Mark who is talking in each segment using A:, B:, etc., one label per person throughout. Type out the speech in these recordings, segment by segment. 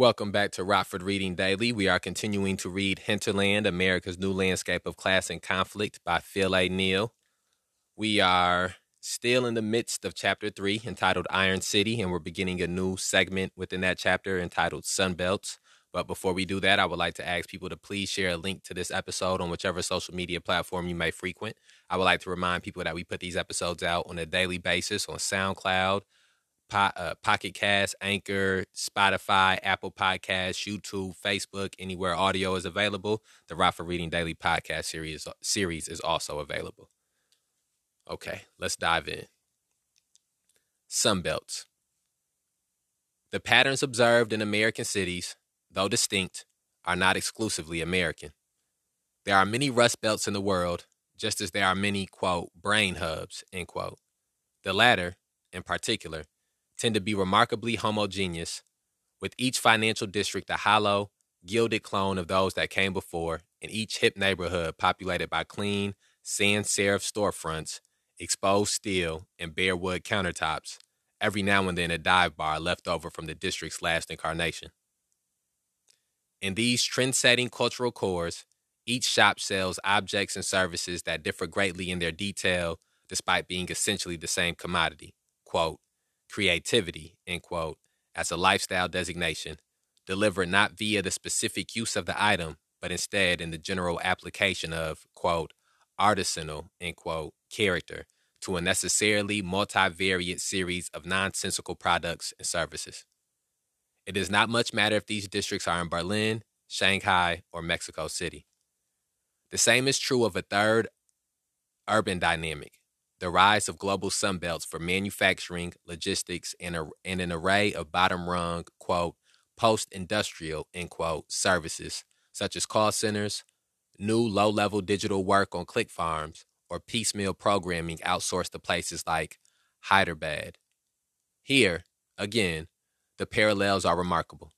A: Welcome back to Rockford Reading Daily. We are continuing to read Hinterland, America's New Landscape of Class and Conflict by Phil A. Neel. We are still in the midst of chapter three, entitled Iron City, and we're beginning a new segment within that chapter entitled Sunbelts. But before we do that, I would like to ask people to please share a link to this episode on whichever social media platform you may frequent. I would like to remind people that we put these episodes out on a daily basis on SoundCloud, po- uh, Pocket Cast, Anchor, Spotify, Apple Podcasts, YouTube, Facebook, anywhere audio is available. The Rockford Reading Daily podcast series series is also available. Okay, let's dive in. Sunbelts. The patterns observed in American cities, though distinct, are not exclusively American. There are many rust belts in the world, just as there are many, quote, brain hubs, end quote. The latter, in particular, tend to be remarkably homogeneous, with each financial district a hollow, gilded clone of those that came before, and each hip neighborhood populated by clean, sans serif storefronts, exposed steel, and bare wood countertops, every now and then a dive bar left over from the district's last incarnation. In these trend setting cultural cores, each shop sells objects and services that differ greatly in their detail despite being essentially the same commodity. Quote, creativity, end quote, as a lifestyle designation, delivered not via the specific use of the item, but instead in the general application of, quote, artisanal, end quote, character to a necessarily multivariate series of nonsensical products and services. It does not much matter if these districts are in Berlin, Shanghai, or Mexico City. The same is true of a third urban dynamic the rise of global sunbelts for manufacturing, logistics, and, a, and an array of bottom rung, quote, post industrial, end quote, services, such as call centers, new low level digital work on click farms, or piecemeal programming outsourced to places like Hyderabad. Here, again, the parallels are remarkable.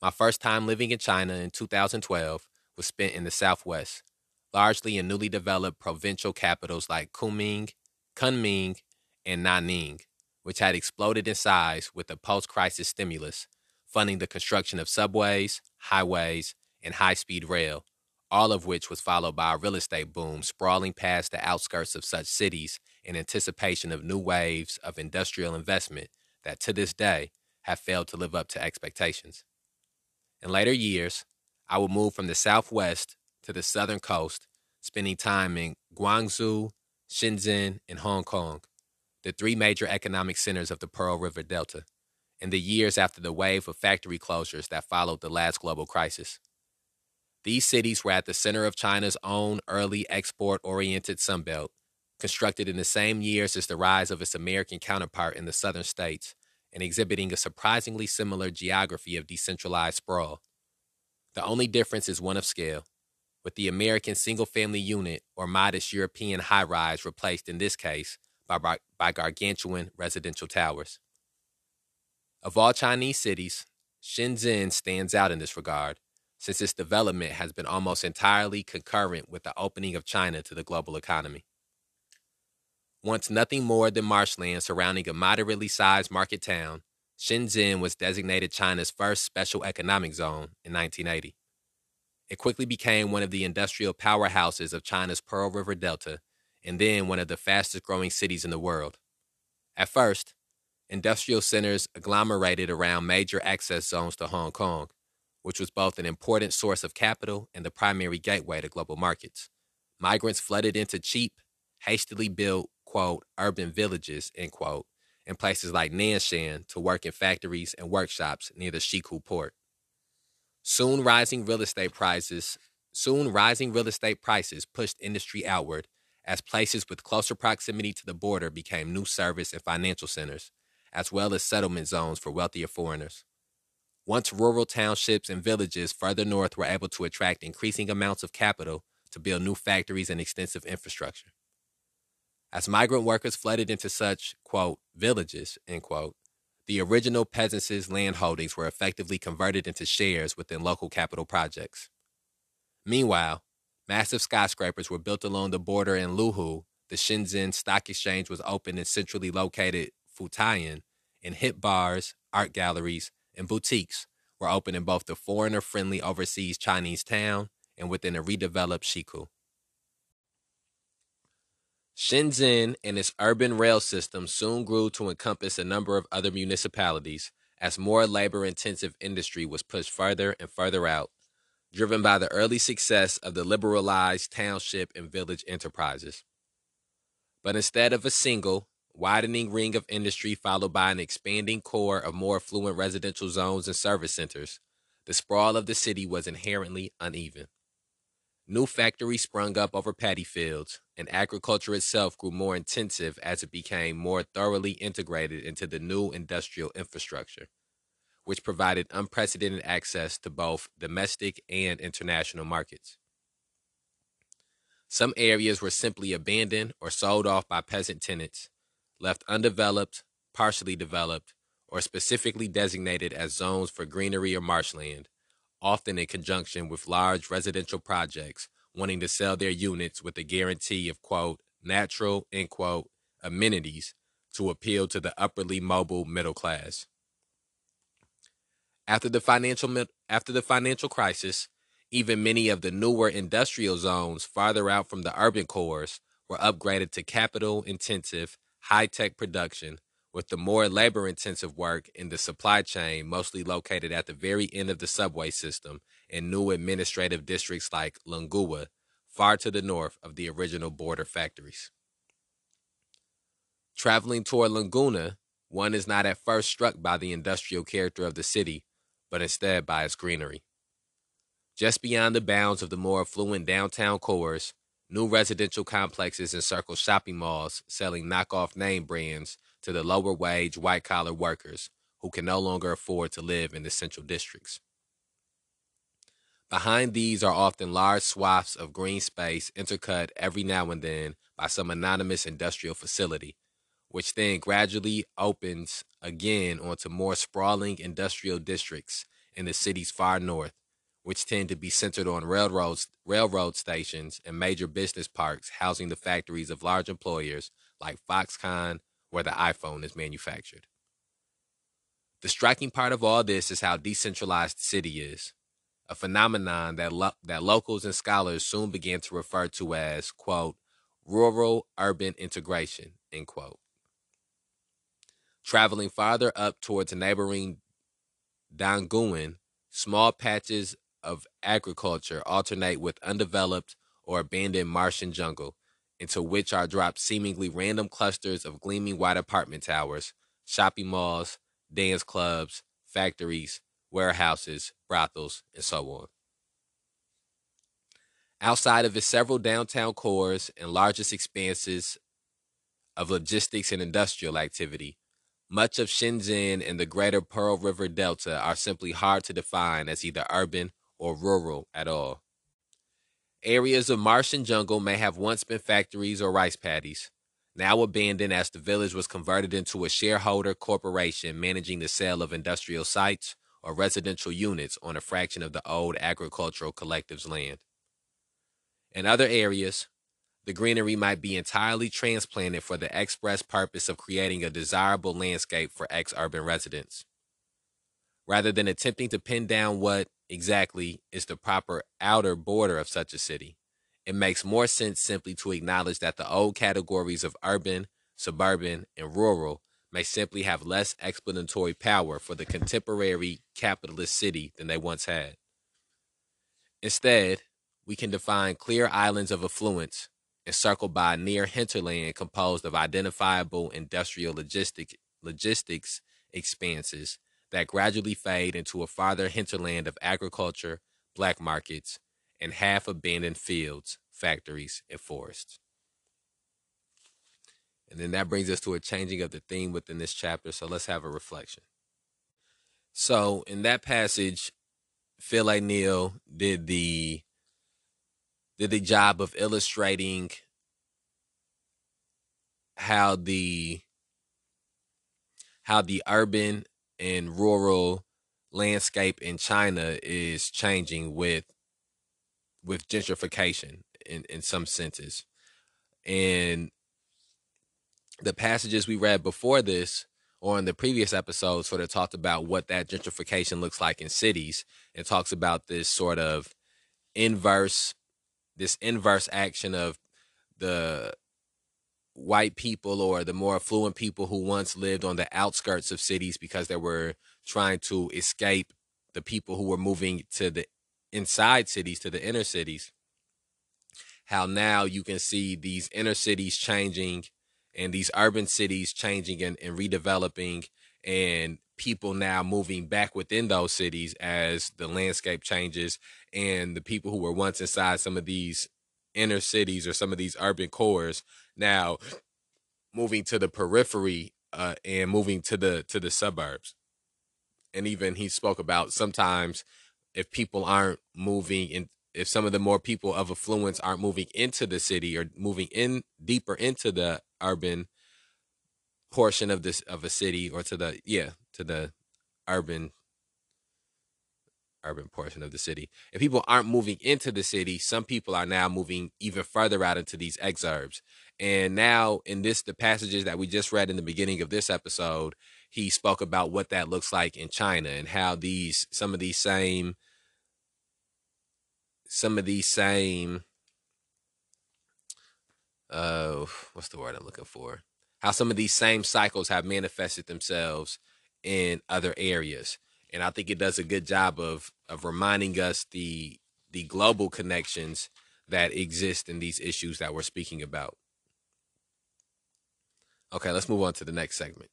A: My first time living in China in 2012 was spent in the Southwest, largely in newly developed provincial capitals like Kunming Kunming, and Nanning, which had exploded in size with the post crisis stimulus, funding the construction of subways, highways, and high speed rail, all of which was followed by a real estate boom sprawling past the outskirts of such cities in anticipation of new waves of industrial investment that to this day have failed to live up to expectations. In later years, I would move from the southwest to the southern coast, spending time in Guangzhou, Shenzhen, and Hong Kong, the three major economic centers of the Pearl River Delta, in the years after the wave of factory closures that followed the last global crisis. These cities were at the center of China's own early export oriented Sunbelt, constructed in the same years as the rise of its American counterpart in the southern states and exhibiting a surprisingly similar geography of decentralized sprawl. The only difference is one of scale with the American single family unit or modest European high rise replaced in this case by, by gargantuan residential towers. Of all Chinese cities, Shenzhen stands out in this regard, since its development has been almost entirely concurrent with the opening of China to the global economy. Once nothing more than marshland surrounding a moderately sized market town, Shenzhen was designated China's first special economic zone in 1980. It quickly became one of the industrial powerhouses of China's Pearl River Delta and then one of the fastest growing cities in the world. At first, industrial centers agglomerated around major access zones to Hong Kong, which was both an important source of capital and the primary gateway to global markets. Migrants flooded into cheap, hastily built, quote, urban villages, end quote, in places like Nanshan to work in factories and workshops near the Shekou port. Soon rising real estate prices, soon rising real estate prices pushed industry outward as places with closer proximity to the border became new service and financial centers, as well as settlement zones for wealthier foreigners. Once rural townships and villages further north were able to attract increasing amounts of capital to build new factories and extensive infrastructure. As migrant workers flooded into such, quote, villages, end quote, the original peasants' land holdings were effectively converted into shares within local capital projects. Meanwhile, massive skyscrapers were built along the border in Luohu, the Shenzhen Stock Exchange was opened in centrally located Futian, and hip bars, art galleries, and boutiques were opened in both the foreigner friendly overseas Chinese town and within a redeveloped Shekou. Shenzhen and its urban rail system soon grew to encompass a number of other municipalities as more labor intensive industry was pushed further and further out, driven by the early success of the liberalized township and village enterprises. But instead of a single, widening ring of industry followed by an expanding core of more affluent residential zones and service centers, the sprawl of the city was inherently uneven. New factories sprung up over paddy fields, and agriculture itself grew more intensive as it became more thoroughly integrated into the new industrial infrastructure, which provided unprecedented access to both domestic and international markets. Some areas were simply abandoned or sold off by peasant tenants, left undeveloped, partially developed, or specifically designated as zones for greenery or marshland, often in conjunction with large residential projects wanting to sell their units with the guarantee of, quote, natural, end quote, amenities to appeal to the upperly mobile middle class. After the financial after the financial crisis, even many of the newer industrial zones farther out from the urban cores were upgraded to capital intensive high tech production, with the more labor intensive work in the supply chain mostly located at the very end of the subway system in new administrative districts like Longhua, far to the north of the original border factories. Traveling toward Longhua, one is not at first struck by the industrial character of the city, but instead by its greenery. Just beyond the bounds of the more affluent downtown cores, New residential complexes encircle shopping malls selling knockoff name brands to the lower wage white collar workers who can no longer afford to live in the central districts. Behind these are often large swaths of green space intercut every now and then by some anonymous industrial facility, which then gradually opens again onto more sprawling industrial districts in the city's far north which tend to be centered on railroads, railroad stations and major business parks housing the factories of large employers like Foxconn, where the iPhone is manufactured. The striking part of all this is how decentralized the city is, a phenomenon that, lo- that locals and scholars soon began to refer to as, quote, rural urban integration, end quote. Traveling farther up towards neighboring Dongguan, small patches of agriculture alternate with undeveloped or abandoned Martian jungle, into which are dropped seemingly random clusters of gleaming white apartment towers, shopping malls, dance clubs, factories, warehouses, brothels, and so on. Outside of its several downtown cores and largest expanses of logistics and industrial activity, much of Shenzhen and the greater Pearl River Delta are simply hard to define as either urban or rural at all. Areas of marsh and jungle may have once been factories or rice paddies, now abandoned as the village was converted into a shareholder corporation managing the sale of industrial sites or residential units on a fraction of the old agricultural collective's land. In other areas, the greenery might be entirely transplanted for the express purpose of creating a desirable landscape for ex urban residents. Rather than attempting to pin down what, exactly is the proper outer border of such a city. It makes more sense simply to acknowledge that the old categories of urban, suburban, and rural may simply have less explanatory power for the contemporary capitalist city than they once had. Instead, we can define clear islands of affluence encircled by a near hinterland composed of identifiable industrial logistic, logistics expanses that gradually fade into a farther hinterland of agriculture, black markets, and half abandoned fields, factories, and forests. And then that brings us to a changing of the theme within this chapter. So let's have a reflection. So in that passage, Phil A. Neel did the did the job of illustrating how the how the urban and rural landscape in China is changing with with gentrification in, in some senses. And the passages we read before this or in the previous episode, sort of talked about what that gentrification looks like in cities and talks about this sort of inverse, this inverse action of the white people or the more affluent people who once lived on the outskirts of cities because they were trying to escape the people who were moving to the inside cities to the inner cities how now you can see these inner cities changing and these urban cities changing and, and redeveloping and people now moving back within those cities as the landscape changes and the people who were once inside some of these inner cities or some of these urban cores. Now moving to the periphery uh, and moving to the to the suburbs. And even he spoke about sometimes if people aren't moving in if some of the more people of affluence aren't moving into the city or moving in deeper into the urban portion of this of a city or to the yeah to the urban urban portion of the city And people aren't moving into the city some people are now moving even further out into these exurbs and now in this the passages that we just read in the beginning of this episode he spoke about what that looks like in china and how these some of these same some of these same uh what's the word I'm looking for? How some of these same cycles have manifested themselves in other areas. And I think it does a good job of of reminding us the the global connections that exist in these issues that we're speaking about. Okay, let's move on to the next segment.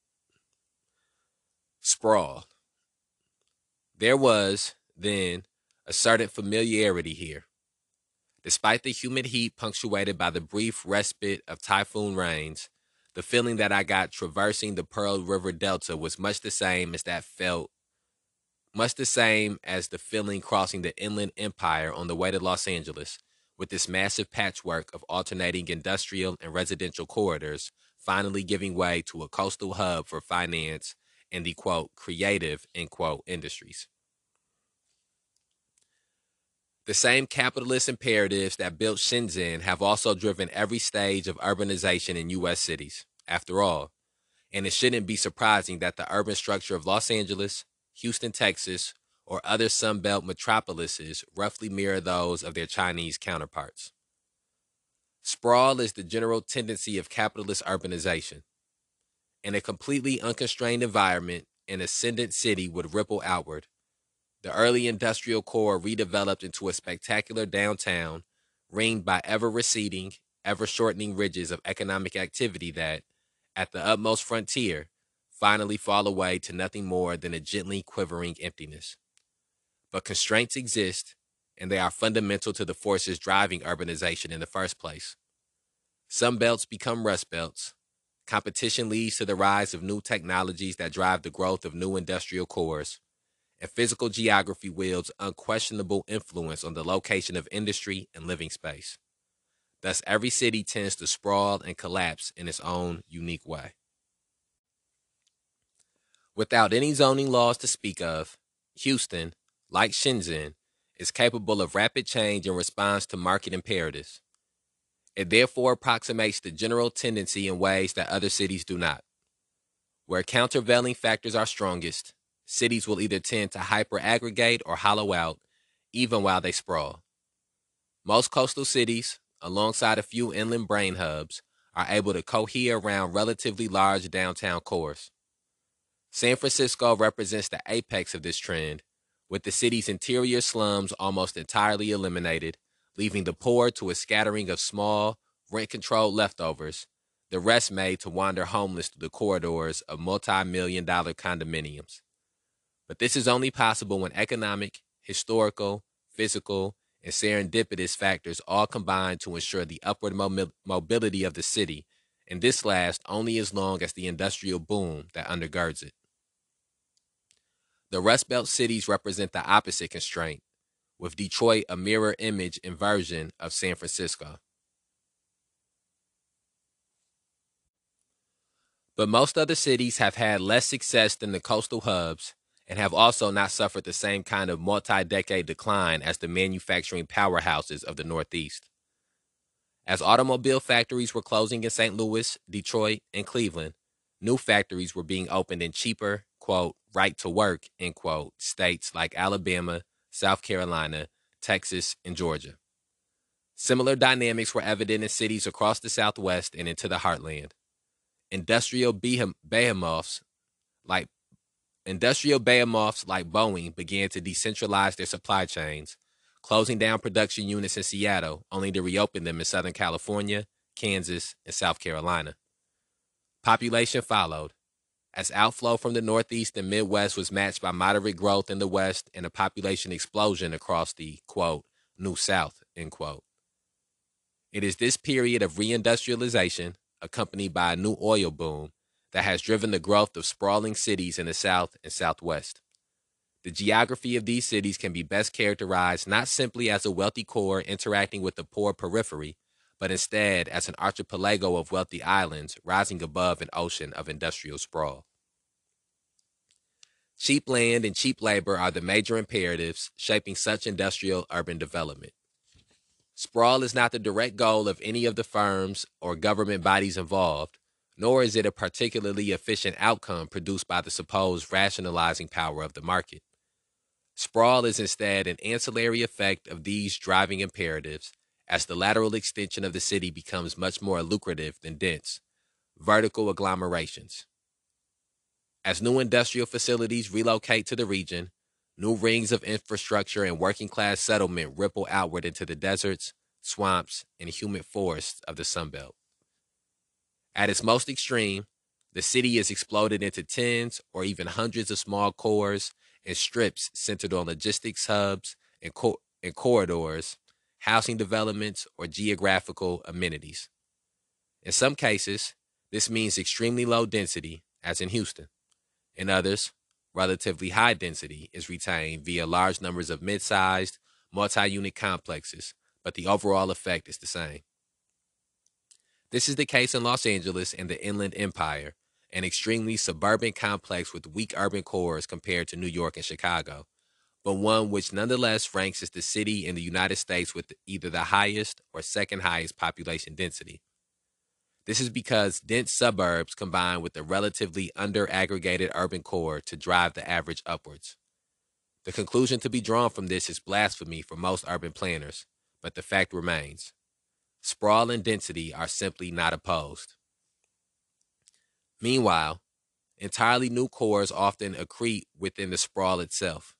A: Sprawl. There was then a certain familiarity here. Despite the humid heat punctuated by the brief respite of typhoon rains, the feeling that I got traversing the Pearl River Delta was much the same as that felt, much the same as the feeling crossing the Inland Empire on the way to Los Angeles, with this massive patchwork of alternating industrial and residential corridors finally giving way to a coastal hub for finance and the quote creative end quote industries. The same capitalist imperatives that built Shenzhen have also driven every stage of urbanization in U.S. cities, after all. And it shouldn't be surprising that the urban structure of Los Angeles, Houston, Texas, or other Sunbelt metropolises roughly mirror those of their Chinese counterparts. Sprawl is the general tendency of capitalist urbanization. In a completely unconstrained environment, an ascendant city would ripple outward, the early industrial core redeveloped into a spectacular downtown, ringed by ever receding, ever shortening ridges of economic activity that, at the utmost frontier, finally fall away to nothing more than a gently quivering emptiness. But constraints exist, and they are fundamental to the forces driving urbanization in the first place. Some belts become rust belts. Competition leads to the rise of new technologies that drive the growth of new industrial cores and physical geography wields unquestionable influence on the location of industry and living space. Thus, every city tends to sprawl and collapse in its own unique way. Without any zoning laws to speak of, Houston, like Shenzhen, is capable of rapid change in response to market imperatives. It therefore approximates the general tendency in ways that other cities do not. Where countervailing factors are strongest, cities will either tend to hyper aggregate or hollow out, even while they sprawl. Most coastal cities, alongside a few inland brain hubs, are able to cohere around relatively large downtown cores. San Francisco represents the apex of this trend, with the city's interior slums almost entirely eliminated, leaving the poor to a scattering of small, rent controlled leftovers, the rest made to wander homeless through the corridors of multi million dollar condominiums. But this is only possible when economic, historical, physical, and serendipitous factors all combine to ensure the upward mobility of the city, and this lasts only as long as the industrial boom that undergirds it. The Rust Belt cities represent the opposite constraint, with Detroit a mirror image inversion of San Francisco. But most other cities have had less success than the coastal hubs and have also not suffered the same kind of multi decade decline as the manufacturing powerhouses of the Northeast. As automobile factories were closing in St. Louis, Detroit, and Cleveland, new factories were being opened in cheaper, quote, right to work, end quote, states like Alabama, South Carolina, Texas, and Georgia. Similar dynamics were evident in cities across the Southwest and into the heartland. Industrial behemoths like industrial behemoths like Boeing began to decentralize their supply chains, closing down production units in Seattle, only to reopen them in Southern California, Kansas, and South Carolina. Population followed, as outflow from the Northeast and Midwest was matched by moderate growth in the West and a population explosion across the, quote, New South, end quote. It is this period of reindustrialization, accompanied by a new oil boom, that has driven the growth of sprawling cities in the South and Southwest. The geography of these cities can be best characterized not simply as a wealthy core interacting with the poor periphery, but instead as an archipelago of wealthy islands rising above an ocean of industrial sprawl. Cheap land and cheap labor are the major imperatives shaping such industrial urban development. Sprawl is not the direct goal of any of the firms or government bodies involved, nor is it a particularly efficient outcome produced by the supposed rationalizing power of the market. Sprawl is instead an ancillary effect of these driving imperatives as the lateral extension of the city becomes much more lucrative than dense, vertical agglomerations. As new industrial facilities relocate to the region, New rings of infrastructure and working class settlement ripple outward into the deserts, swamps, and humid forests of the Sunbelt. At its most extreme, the city is exploded into tens or even hundreds of small cores and strips centered on logistics hubs and, and corridors, housing developments, or geographical amenities. In some cases, this means extremely low density, as in Houston. In others, relatively high density is retained via large numbers of mid sized, multi unit complexes, but the overall effect is the same. This is the case in Los Angeles and the Inland Empire, an extremely suburban complex with weak urban cores compared to New York and Chicago, but one which nonetheless ranks as the city in the United States with either the highest or second highest population density. This is because dense suburbs combine with a relatively under aggregated urban core to drive the average upwards. The conclusion to be drawn from this is blasphemy for most urban planners, but the fact remains. Sprawl and density are simply not opposed. Meanwhile, entirely new cores often accrete within the sprawl itself.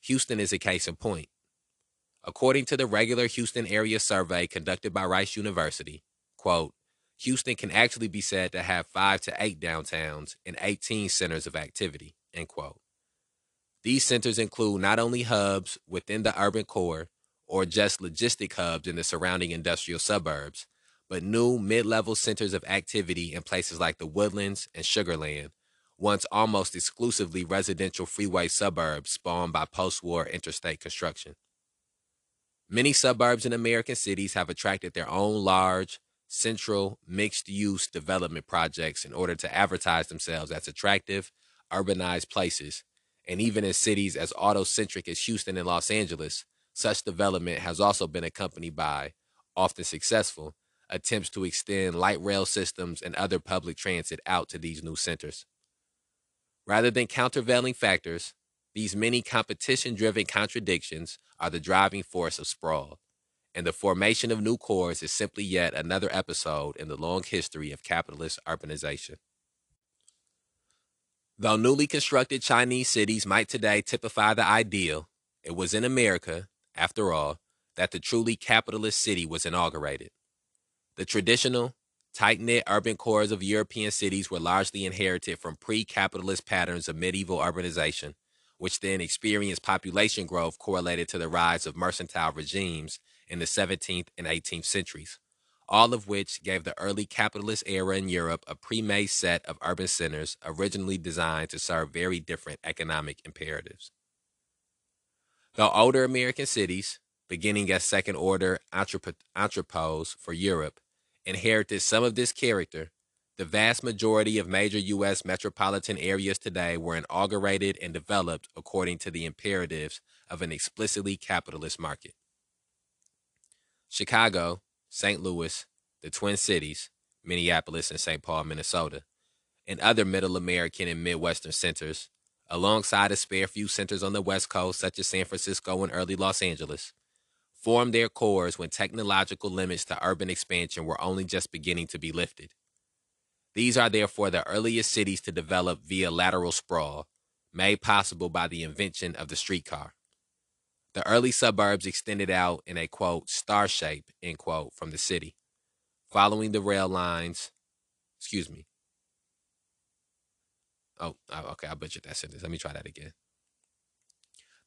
A: Houston is a case in point. According to the regular Houston area survey conducted by Rice University, quote, Houston can actually be said to have five to eight downtowns and 18 centers of activity. End quote. These centers include not only hubs within the urban core or just logistic hubs in the surrounding industrial suburbs, but new mid level centers of activity in places like the Woodlands and Sugarland, once almost exclusively residential freeway suburbs spawned by post war interstate construction. Many suburbs in American cities have attracted their own large, central mixed use development projects in order to advertise themselves as attractive, urbanized places. And even in cities as auto-centric as Houston and Los Angeles, such development has also been accompanied by, often successful, attempts to extend light rail systems and other public transit out to these new centers. Rather than countervailing factors, these many competition driven contradictions are the driving force of sprawl and the formation of new cores is simply yet another episode in the long history of capitalist urbanization. Though newly constructed Chinese cities might today typify the ideal, it was in America, after all, that the truly capitalist city was inaugurated. The traditional, tight knit urban cores of European cities were largely inherited from pre capitalist patterns of medieval urbanization, which then experienced population growth correlated to the rise of mercantile regimes in the 17th and 18th centuries, all of which gave the early capitalist era in Europe a pre made set of urban centers originally designed to serve very different economic imperatives. Though older American cities, beginning as second order entrepôts for Europe, inherited some of this character, the vast majority of major U.S. metropolitan areas today were inaugurated and developed according to the imperatives of an explicitly capitalist market. Chicago, St. Louis, the Twin Cities, Minneapolis, and St. Paul, Minnesota, and other middle American and Midwestern centers, alongside a spare few centers on the West Coast, such as San Francisco and early Los Angeles, formed their cores when technological limits to urban expansion were only just beginning to be lifted. These are therefore the earliest cities to develop via lateral sprawl, made possible by the invention of the streetcar. The early suburbs extended out in a quote, star shape, end quote, from the city, following the rail lines. Excuse me. Oh, okay, I butchered that sentence. Let me try that again.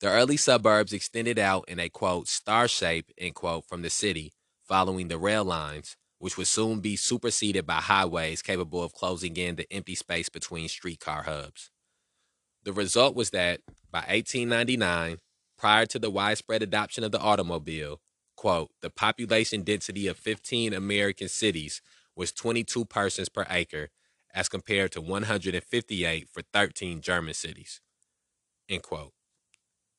A: The early suburbs extended out in a quote, star shape, end quote, from the city, following the rail lines, which would soon be superseded by highways capable of closing in the empty space between streetcar hubs. The result was that by 1899, prior to the widespread adoption of the automobile, quote, the population density of 15 American cities was 22 persons per acre as compared to 158 for 13 German cities, end quote.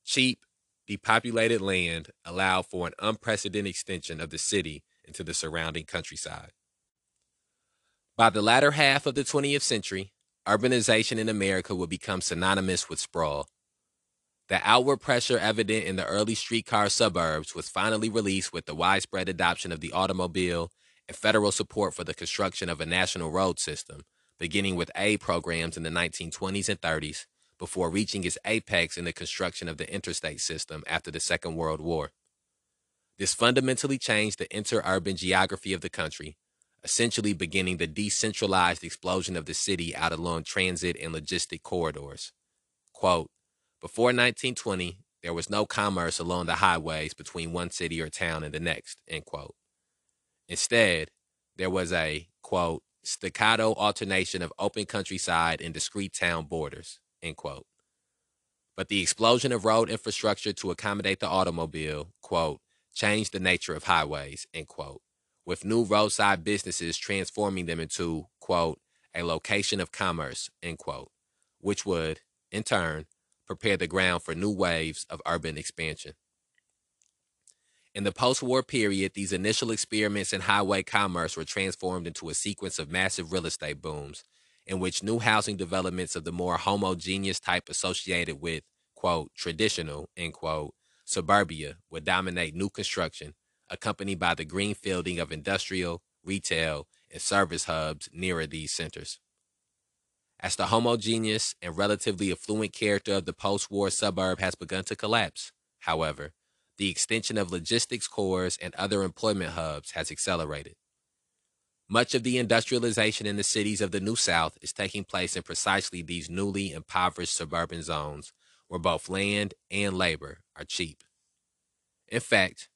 A: Cheap, depopulated land allowed for an unprecedented extension of the city into the surrounding countryside. By the latter half of the 20th century, urbanization in America would become synonymous with sprawl. The outward pressure evident in the early streetcar suburbs was finally released with the widespread adoption of the automobile and federal support for the construction of a national road system, beginning with aid programs in the 1920s and 30s before reaching its apex in the construction of the interstate system after the Second World War. This fundamentally changed the interurban geography of the country, essentially beginning the decentralized explosion of the city out along transit and logistic corridors. Quote, before 1920, there was no commerce along the highways between one city or town and the next, end quote. Instead, there was a, quote, staccato alternation of open countryside and discrete town borders, end quote. But the explosion of road infrastructure to accommodate the automobile, quote, changed the nature of highways, end quote, with new roadside businesses transforming them into, quote, a location of commerce, end quote, which would, in turn, prepare the ground for new waves of urban expansion. In the post war period, these initial experiments in highway commerce were transformed into a sequence of massive real estate booms in which new housing developments of the more homogeneous type associated with, quote, traditional, end quote, suburbia would dominate new construction, accompanied by the greenfielding of industrial, retail, and service hubs nearer these centers. As the homogeneous and relatively affluent character of the post war suburb has begun to collapse, however, the extension of logistics cores and other employment hubs has accelerated. Much of the industrialization in the cities of the New South is taking place in precisely these newly impoverished suburban zones where both land and labor are cheap. In fact,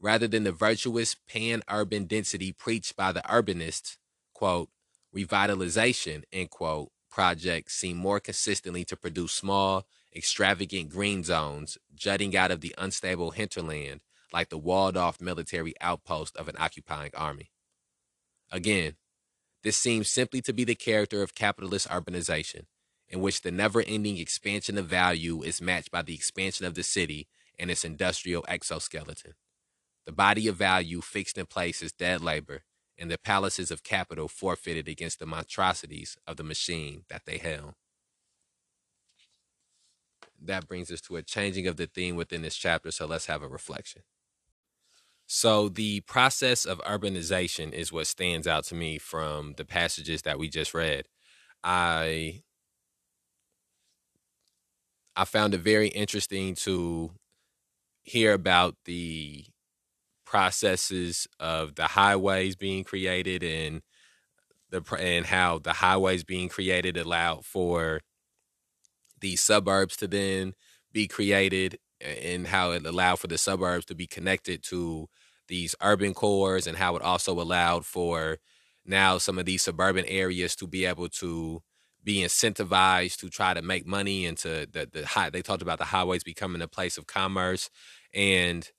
A: rather than the virtuous pan urban density preached by the urbanists, quote, revitalization, end quote, projects seem more consistently to produce small, extravagant green zones jutting out of the unstable hinterland like the walled off military outpost of an occupying army. Again, this seems simply to be the character of capitalist urbanization, in which the never ending expansion of value is matched by the expansion of the city and its industrial exoskeleton. The body of value fixed in place is dead labor, and the palaces of capital forfeited against the monstrosities of the machine that they held that brings us to a changing of the theme within this chapter. So let's have a reflection. So, the process of urbanization is what stands out to me from the passages that we just read. I I found it very interesting to hear about the processes of the highways being created and the and how the highways being created allowed for these suburbs to then be created and how it allowed for the suburbs to be connected to these urban cores and how it also allowed for now some of these suburban areas to be able to be incentivized to try to make money and to the, the high they talked about the highways becoming a place of commerce and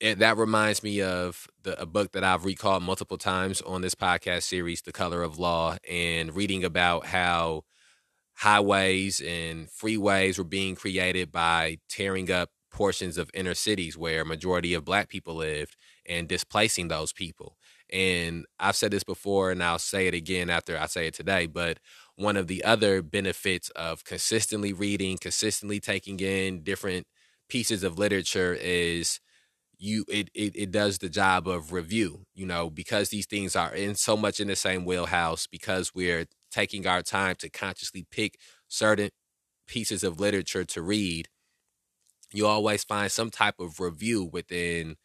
A: it, that reminds me of the, a book that I've recalled multiple times on this podcast series, The Color of Law, and reading about how highways and freeways were being created by tearing up portions of inner cities where majority of black people lived and displacing those people. And I've said this before and I'll say it again after I say it today, but one of the other benefits of consistently reading, consistently taking in different pieces of literature is you it, it it does the job of review you know because these things are in so much in the same wheelhouse because we're taking our time to consciously pick certain pieces of literature to read you always find some type of review within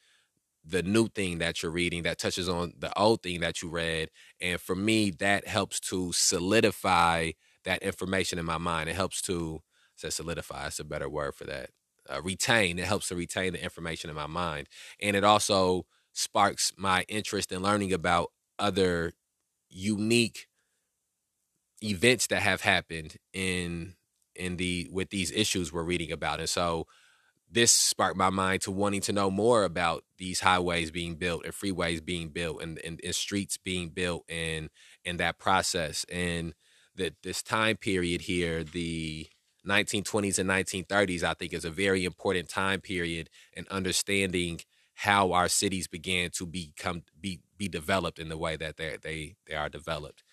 A: the new thing that you're reading that touches on the old thing that you read and for me that helps to solidify that information in my mind. It helps to say solidify that's a better word for that uh, retain. It helps to retain the information in my mind, and it also sparks my interest in learning about other unique events that have happened in in the with these issues we're reading about. And so this sparked my mind to wanting to know more about these highways being built and freeways being built and, and, and streets being built and and that process and that this time period here the 1920s and 1930s, I think, is a very important time period in understanding how our cities began to become be be developed in the way that they they they are developed.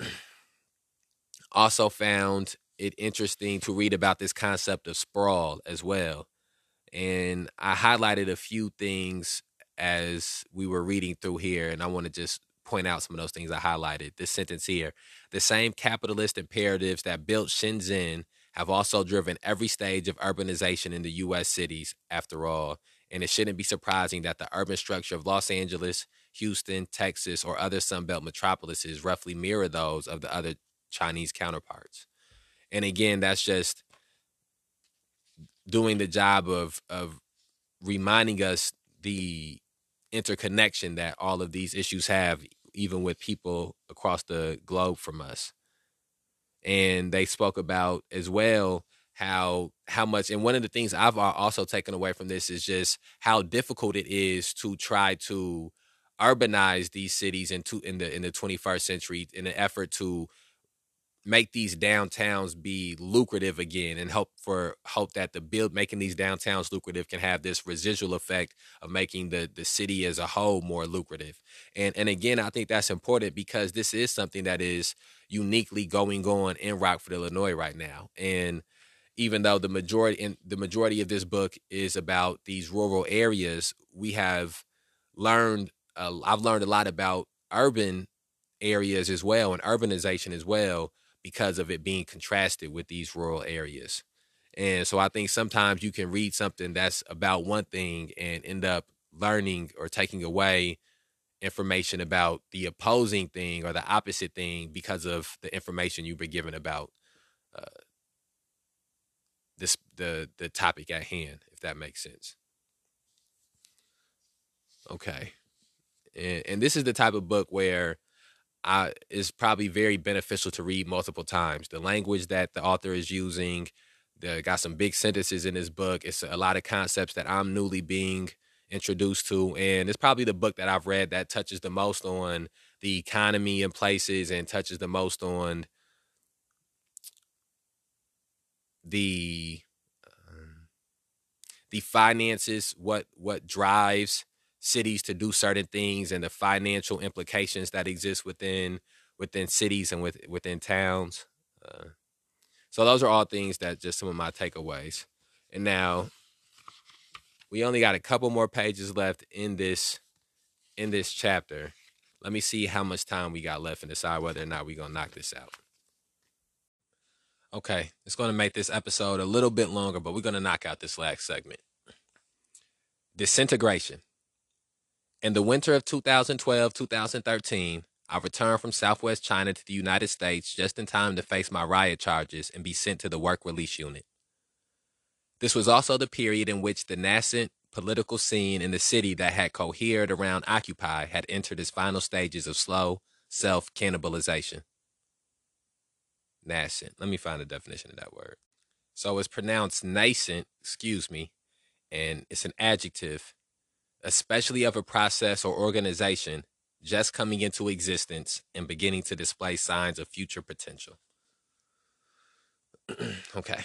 A: also found it interesting to read about this concept of sprawl as well. And I highlighted a few things as we were reading through here, and I want to just point out some of those things I highlighted. This sentence here the same capitalist imperatives that built Shenzhen have also driven every stage of urbanization in the U.S. cities, after all. And it shouldn't be surprising that the urban structure of Los Angeles, Houston, Texas, or other Sunbelt metropolises roughly mirror those of the other Chinese counterparts. And again, that's just doing the job of of reminding us the interconnection that all of these issues have even with people across the globe from us. And they spoke about as well how how much and one of the things I've also taken away from this is just how difficult it is to try to urbanize these cities into in the in the 21st century in an effort to make these downtowns be lucrative again and hope for hope that the build making these downtowns lucrative can have this residual effect of making the the city as a whole more lucrative. And and again i think that's important because this is something that is uniquely going on in rockford illinois right now. And even though the majority in the majority of this book is about these rural areas we have learned uh, i've learned a lot about urban areas as well and urbanization as well because of it being contrasted with these rural areas. And so I think sometimes you can read something that's about one thing and end up learning or taking away information about the opposing thing or the opposite thing because of the information you've been given about uh, this the the topic at hand, if that makes sense. Okay, and and this is the type of book where I, is probably very beneficial to read multiple times. The language that the author is using, the, got some big sentences in this book. It's a lot of concepts that I'm newly being introduced to, and it's probably the book that I've read that touches the most on the economy in places and touches the most on the um, the finances, what what drives cities to do certain things and the financial implications that exist within within cities and with, within towns. Uh, so those are all things that just some of my takeaways. And now we only got a couple more pages left in this in this chapter. Let me see how much time we got left and decide whether or not we're gonna knock this out. Okay, it's gonna make this episode a little bit longer, but we're gonna knock out this last segment. Disintegration. In the winter of 2012 2013, I returned from Southwest China to the United States just in time to face my riot charges and be sent to the work release unit. This was also the period in which the nascent political scene in the city that had cohered around Occupy had entered its final stages of slow self cannibalization. Nascent. Let me find the definition of that word. So it's pronounced nascent, excuse me, and it's an adjective especially of a process or organization just coming into existence and beginning to display signs of future potential. okay.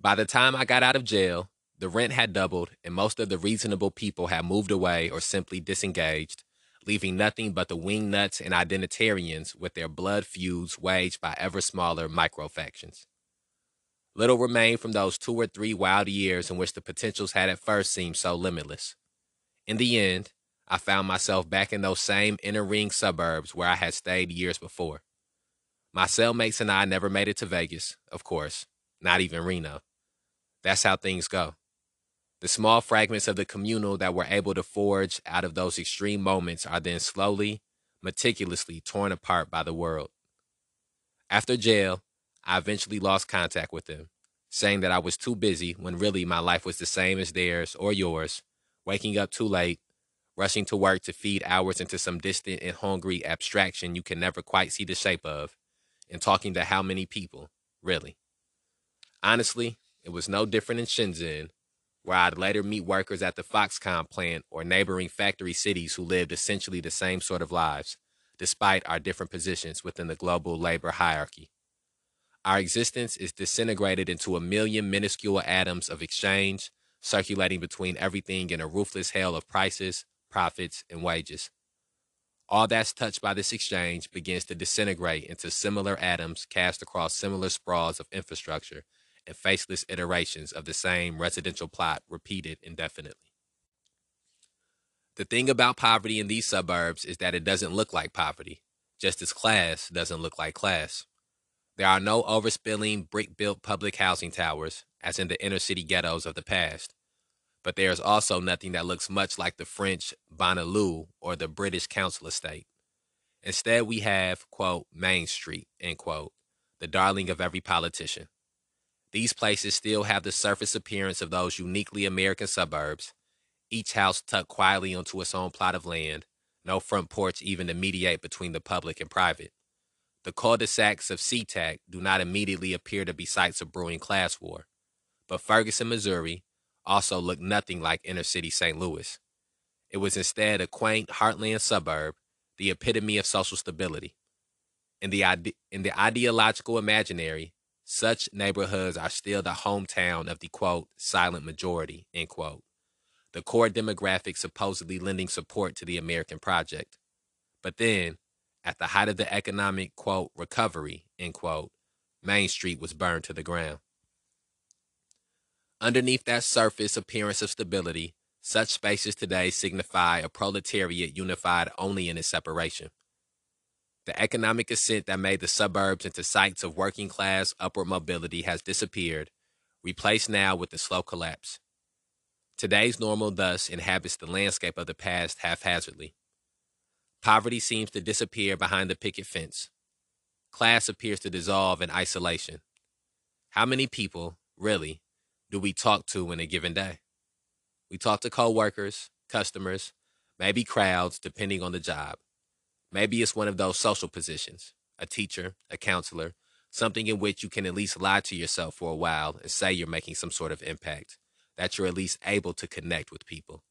A: By the time I got out of jail, the rent had doubled and most of the reasonable people had moved away or simply disengaged, leaving nothing but the wingnuts and identitarians with their blood feuds waged by ever smaller microfactions. Little remained from those two or three wild years in which the potentials had at first seemed so limitless. In the end, I found myself back in those same inner ring suburbs where I had stayed years before. My cellmates and I never made it to Vegas, of course, not even Reno. That's how things go. The small fragments of the communal that we're able to forge out of those extreme moments are then slowly, meticulously torn apart by the world. After jail, I eventually lost contact with them, saying that I was too busy when really my life was the same as theirs or yours, waking up too late, rushing to work to feed hours into some distant and hungry abstraction you can never quite see the shape of, and talking to how many people, really. Honestly, it was no different in Shenzhen, where I'd later meet workers at the Foxconn plant or neighboring factory cities who lived essentially the same sort of lives, despite our different positions within the global labor hierarchy. Our existence is disintegrated into a million minuscule atoms of exchange, circulating between everything in a ruthless hell of prices, profits, and wages. All that's touched by this exchange begins to disintegrate into similar atoms cast across similar sprawls of infrastructure and faceless iterations of the same residential plot repeated indefinitely. The thing about poverty in these suburbs is that it doesn't look like poverty, just as class doesn't look like class. There are no overspilling brick built public housing towers, as in the inner city ghettos of the past, but there is also nothing that looks much like the French banlieue or the British council estate. Instead, we have, quote, Main Street, end quote, the darling of every politician. These places still have the surface appearance of those uniquely American suburbs, each house tucked quietly onto its own plot of land, no front porch even to mediate between the public and private. The cul-de-sacs of SeaTac do not immediately appear to be sites of brewing class war, but Ferguson, Missouri, also looked nothing like inner city St. Louis. It was instead a quaint heartland suburb, the epitome of social stability. In the, ide- in the ideological imaginary, such neighborhoods are still the hometown of the quote, silent majority, end quote, the core demographic supposedly lending support to the American project. But then, at the height of the economic quote, recovery, end quote, Main Street was burned to the ground. Underneath that surface appearance of stability, such spaces today signify a proletariat unified only in its separation. The economic ascent that made the suburbs into sites of working class upward mobility has disappeared, replaced now with the slow collapse. Today's normal thus inhabits the landscape of the past haphazardly. Poverty seems to disappear behind the picket fence. Class appears to dissolve in isolation. How many people, really, do we talk to in a given day? We talk to coworkers, customers, maybe crowds, depending on the job. Maybe it's one of those social positions a teacher, a counselor, something in which you can at least lie to yourself for a while and say you're making some sort of impact, that you're at least able to connect with people.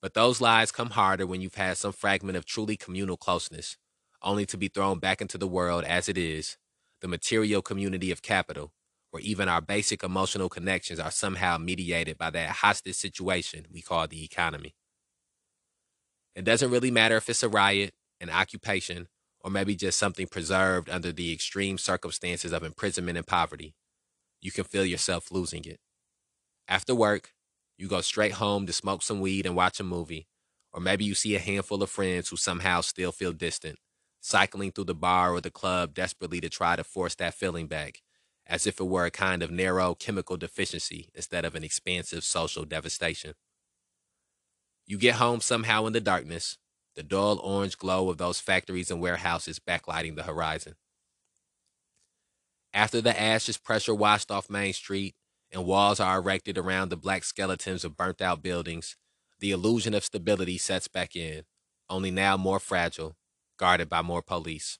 A: But those lies come harder when you've had some fragment of truly communal closeness, only to be thrown back into the world as it is, the material community of capital, where even our basic emotional connections are somehow mediated by that hostage situation we call the economy. It doesn't really matter if it's a riot, an occupation, or maybe just something preserved under the extreme circumstances of imprisonment and poverty, you can feel yourself losing it. After work, you go straight home to smoke some weed and watch a movie, or maybe you see a handful of friends who somehow still feel distant, cycling through the bar or the club desperately to try to force that feeling back, as if it were a kind of narrow chemical deficiency instead of an expansive social devastation. You get home somehow in the darkness, the dull orange glow of those factories and warehouses backlighting the horizon. After the ash is pressure washed off Main Street and walls are erected around the black skeletons of burnt out buildings, the illusion of stability sets back in, only now more fragile, guarded by more police.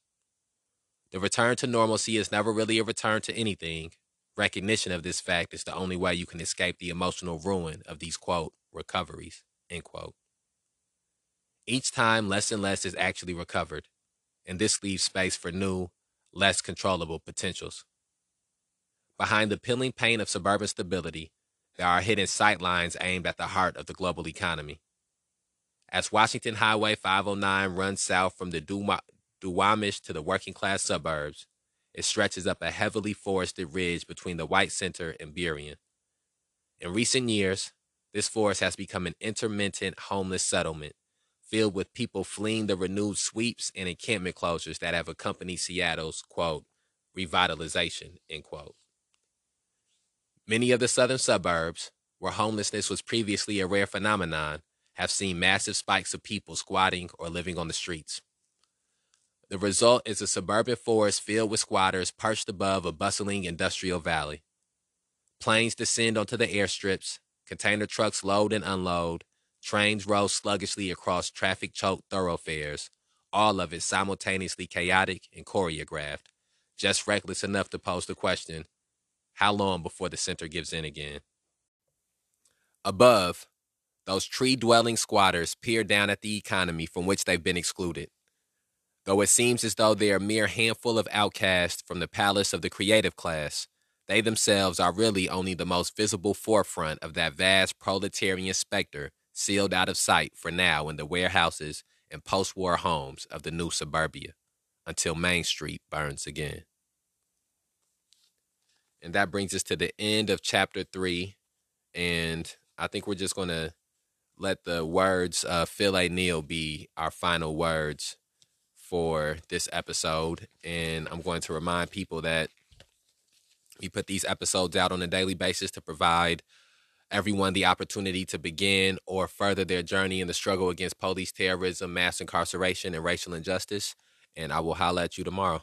A: The return to normalcy is never really a return to anything. Recognition of this fact is the only way you can escape the emotional ruin of these, quote, recoveries, end quote. Each time, less and less is actually recovered, and this leaves space for new, less controllable potentials. Behind the peeling paint of suburban stability, there are hidden sightlines aimed at the heart of the global economy. As Washington Highway 509 runs south from the Duwamish to the working class suburbs, it stretches up a heavily forested ridge between the White Center and Burien. In recent years, this forest has become an intermittent homeless settlement filled with people fleeing the renewed sweeps and encampment closures that have accompanied Seattle's, quote, revitalization, end quote. Many of the southern suburbs, where homelessness was previously a rare phenomenon, have seen massive spikes of people squatting or living on the streets. The result is a suburban forest filled with squatters perched above a bustling industrial valley. Planes descend onto the airstrips, container trucks load and unload, trains roll sluggishly across traffic choked thoroughfares, all of it simultaneously chaotic and choreographed, just reckless enough to pose the question how long before the center gives in again? Above, those tree dwelling squatters peer down at the economy from which they've been excluded. Though it seems as though they are a mere handful of outcasts from the palace of the creative class, they themselves are really only the most visible forefront of that vast proletarian specter sealed out of sight for now in the warehouses and post war homes of the new suburbia until Main Street burns again. And that brings us to the end of chapter three. And I think we're just going to let the words of Phil A. Neel be our final words for this episode. And I'm going to remind people that we put these episodes out on a daily basis to provide everyone the opportunity to begin or further their journey in the struggle against police terrorism, mass incarceration, and racial injustice. And I will holla at you tomorrow.